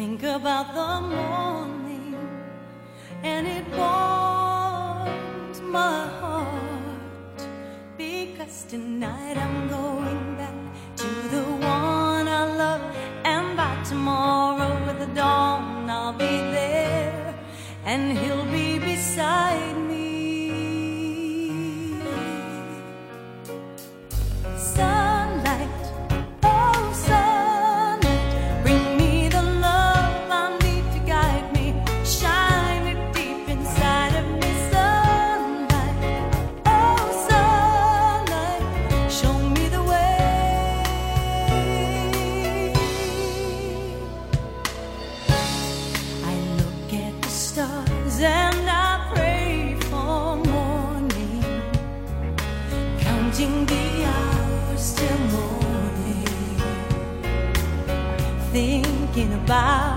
think about the morning and it warms my heart because tonight I'm going back to the one I love and by tomorrow with the dawn I'll be there and he'll be beside me about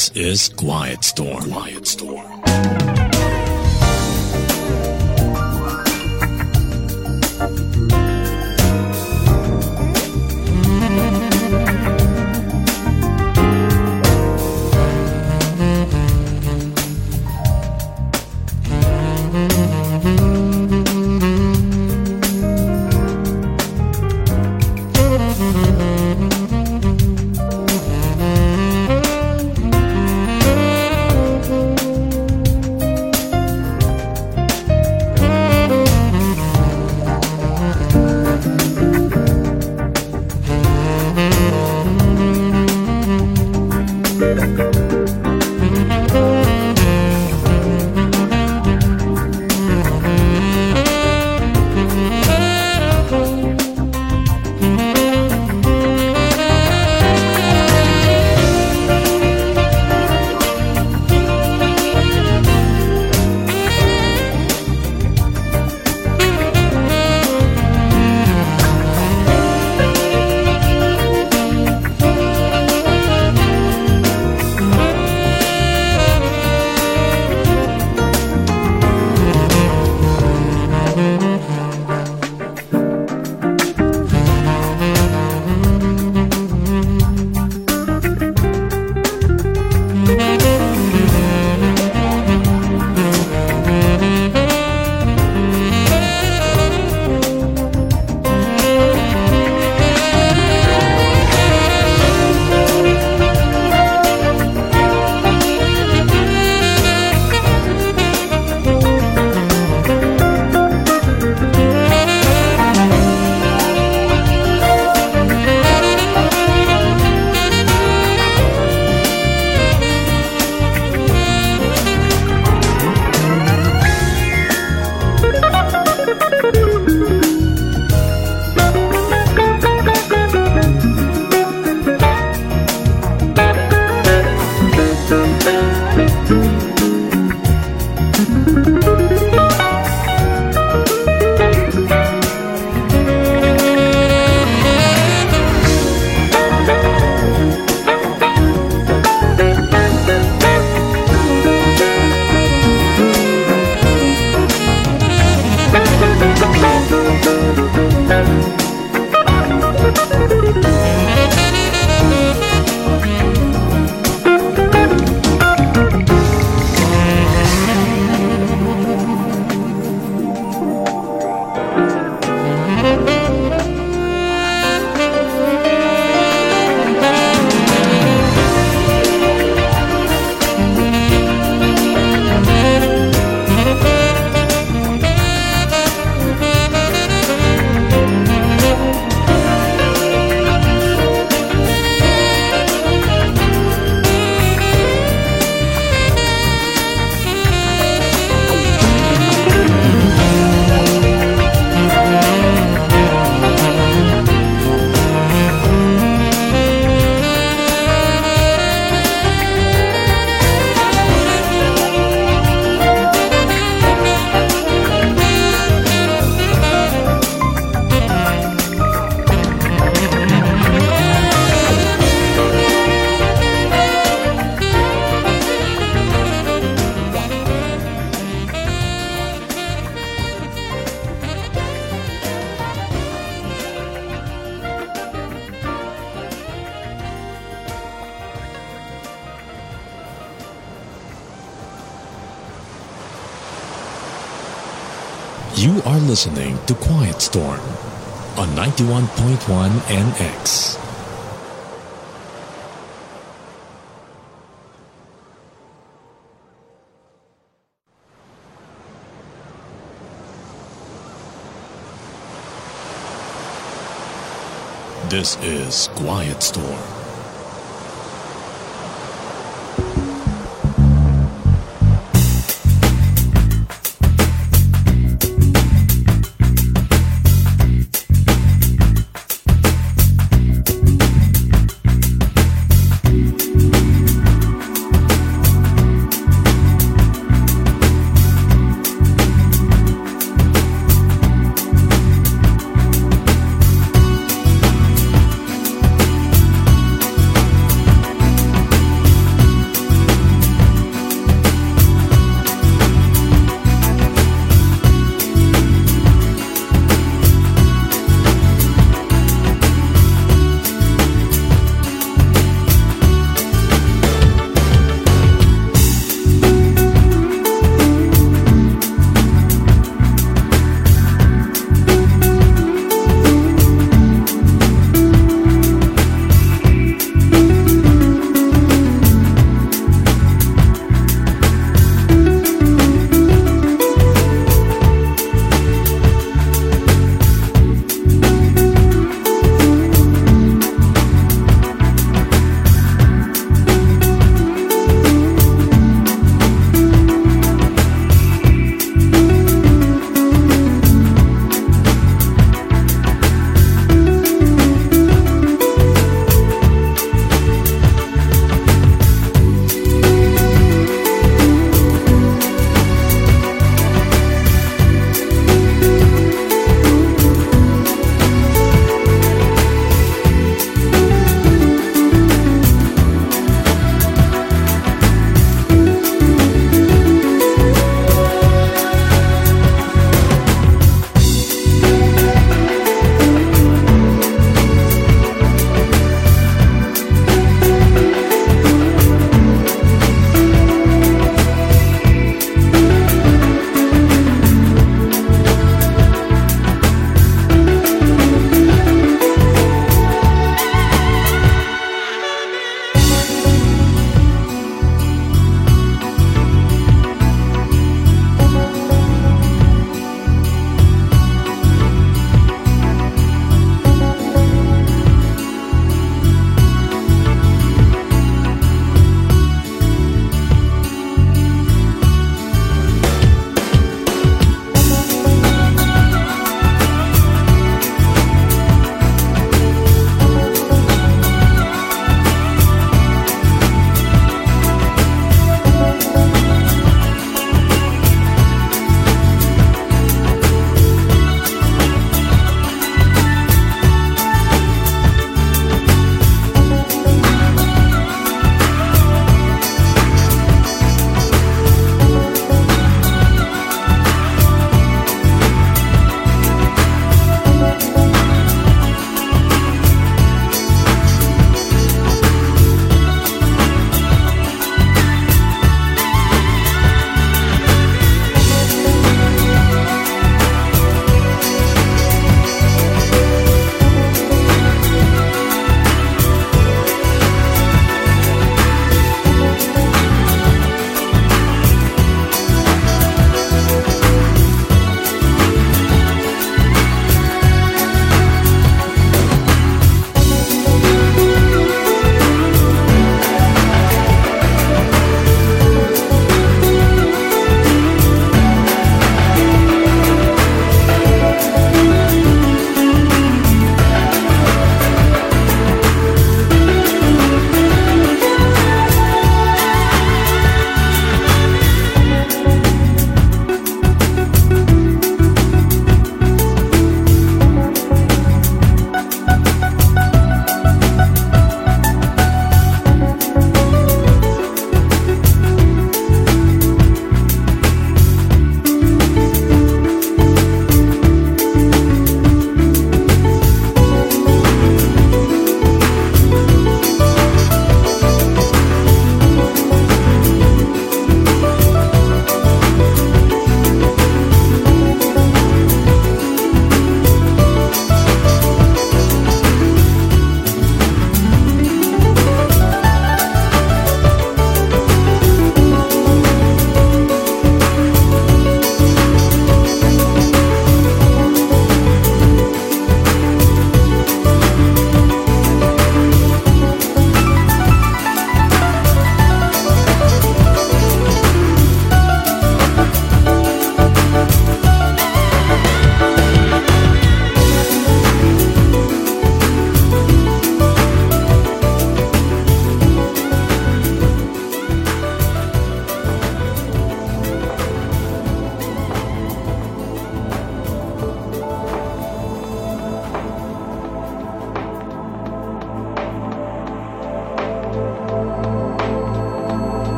This is Quiet Storm. This is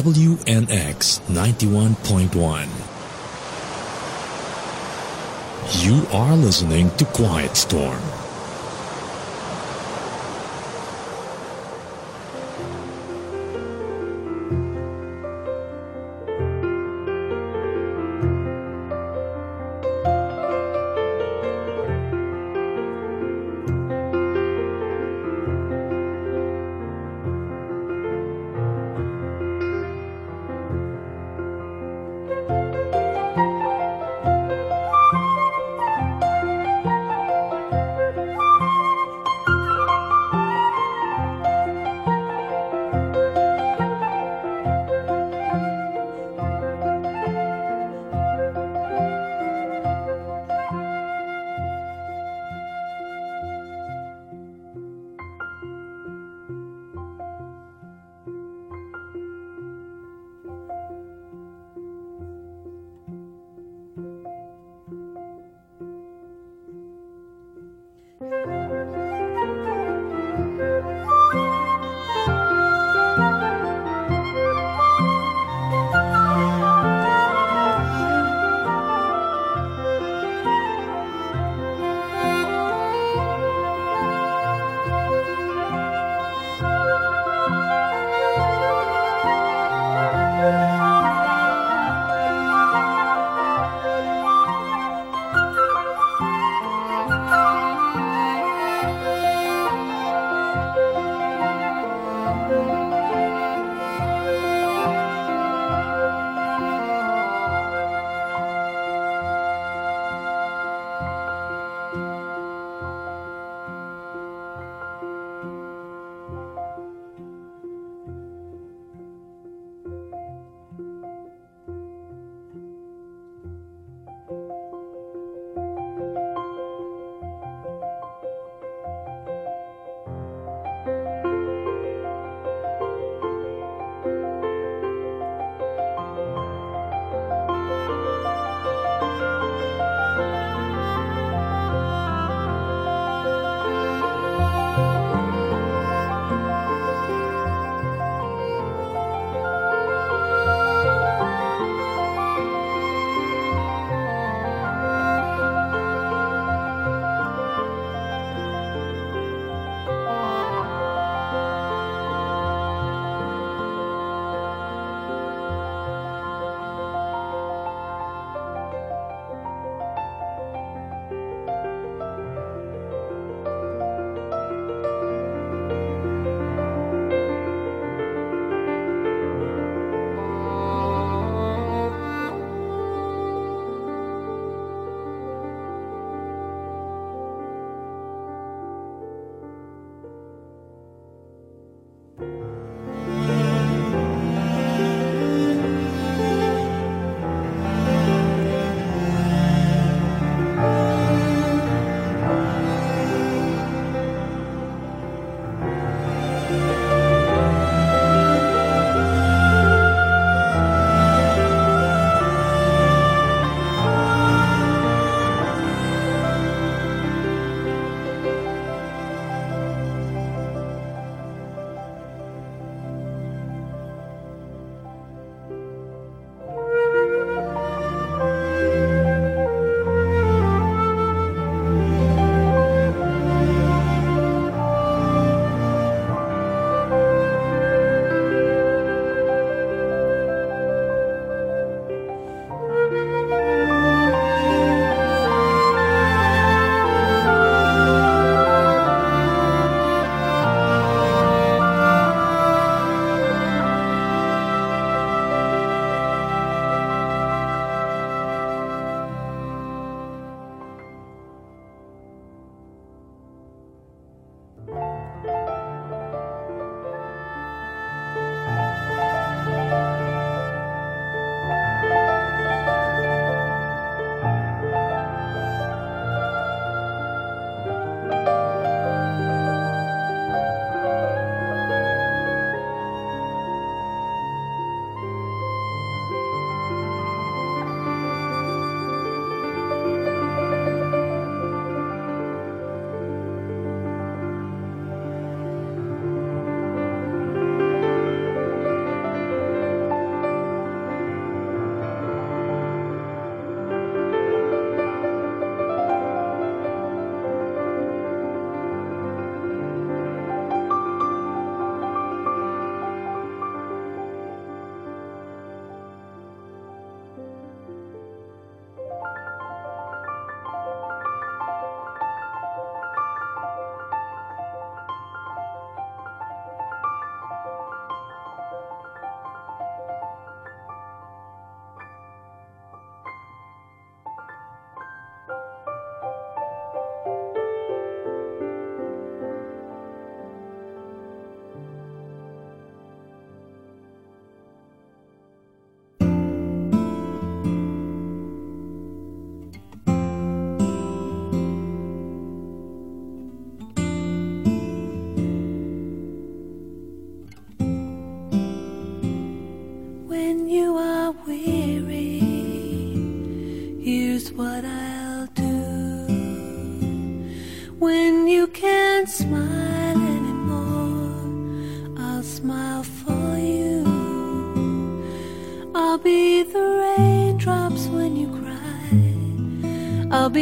WNX 91.1. You are listening to Quiet Storm.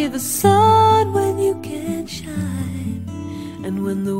The sun when you can't shine. And when the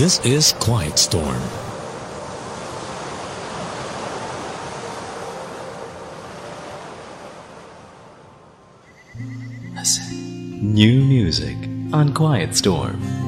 This is Quiet Storm. New music on Quiet Storm.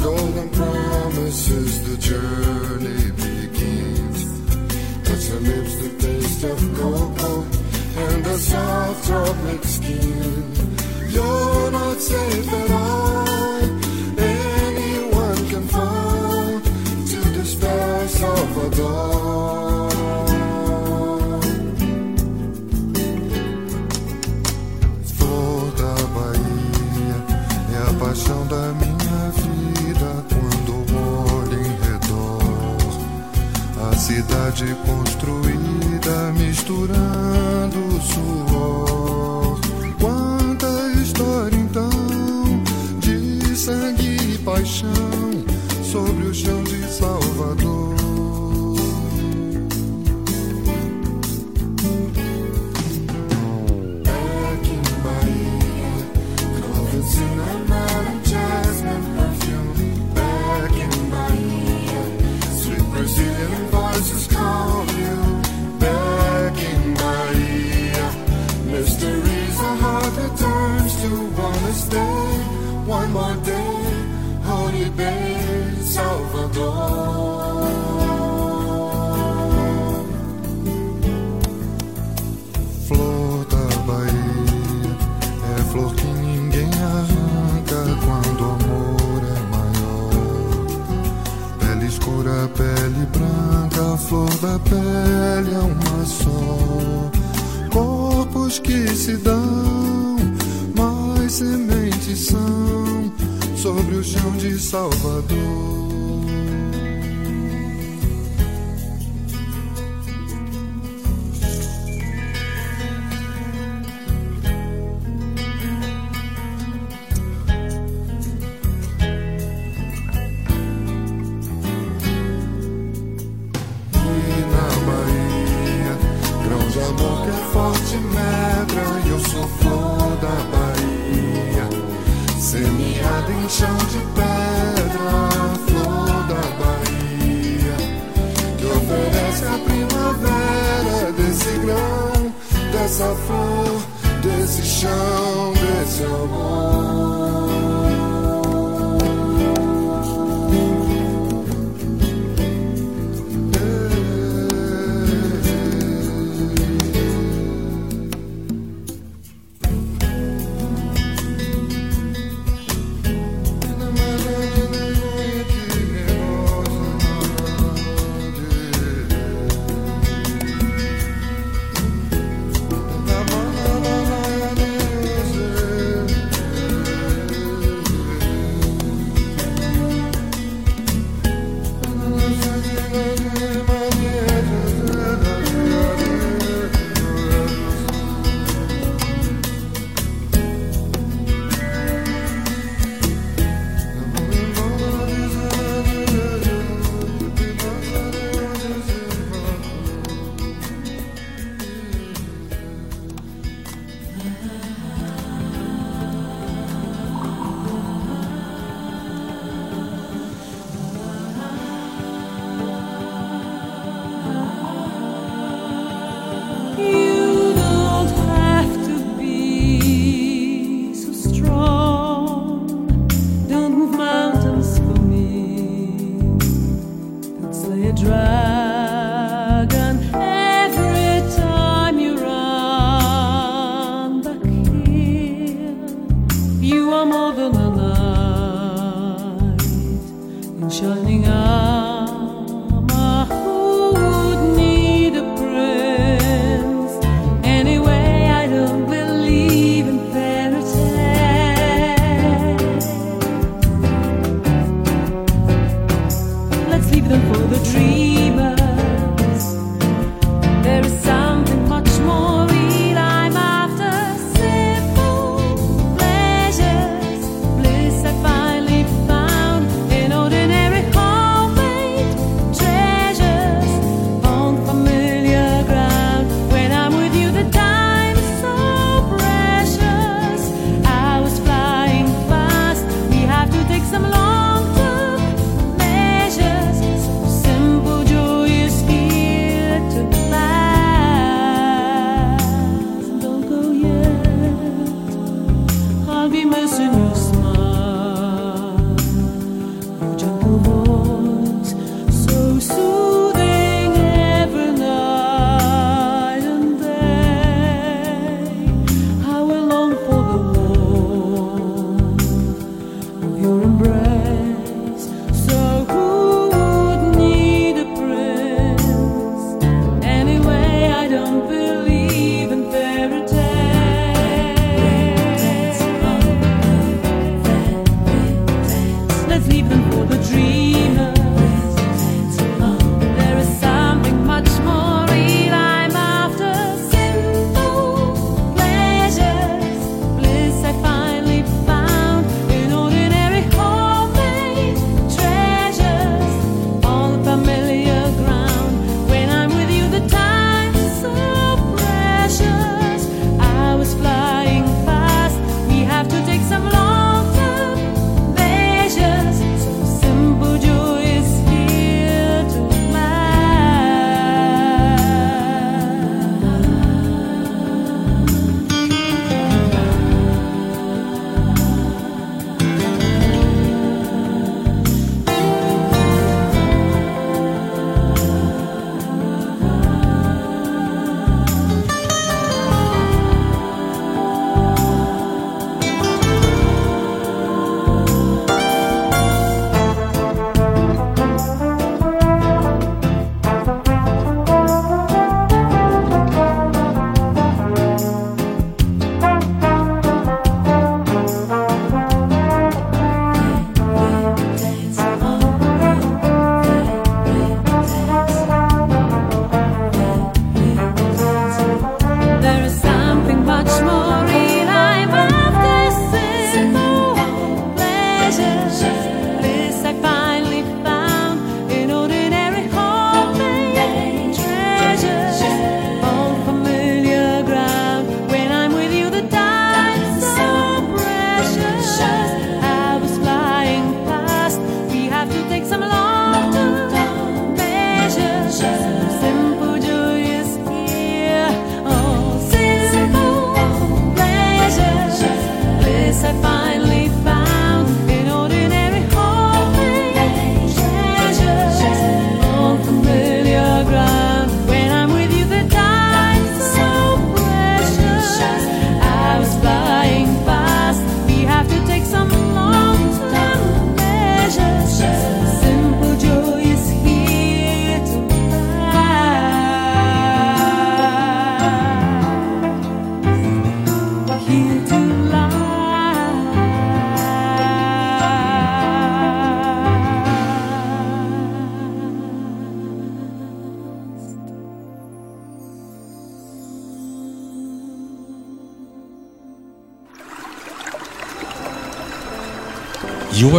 golden promises the journey. a pele é uma só. Corpos que se dão, mas sementes são sobre o chão de Salvador.